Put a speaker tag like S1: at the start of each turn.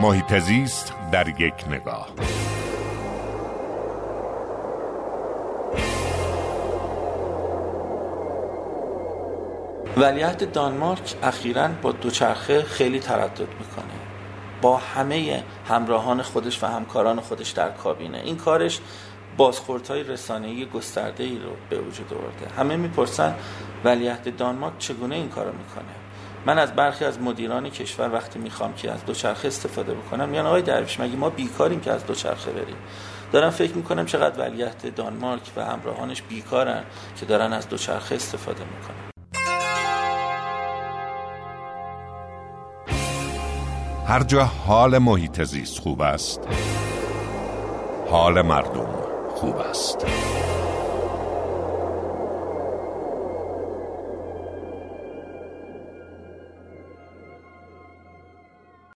S1: محیط زیست در یک نگاه.
S2: ولیعهد دانمارک اخیرا با دوچرخه خیلی تردد می‌کنه. با همه همراهان خودش و همکاران خودش در کابینه. این کارش بازخوردهای رسانه‌ای گسترده ای رو به وجود آورده. همه می‌پرسن ولیعهد دانمارک چگونه این کارو می‌کنه؟ من از برخی از مدیران کشور وقتی می‌خوام که از دوچرخه استفاده بکنم میگن آقای درویش مگه ما بیکاریم که از دوچرخه بریم؟ دارم فکر می‌کنم چقدر ولیعهد دانمارک و همراهانش بیکارن که دارن از دوچرخه استفاده می‌کنن.
S1: هر جا حال محیط زیست خوب است حال مردم خوب است.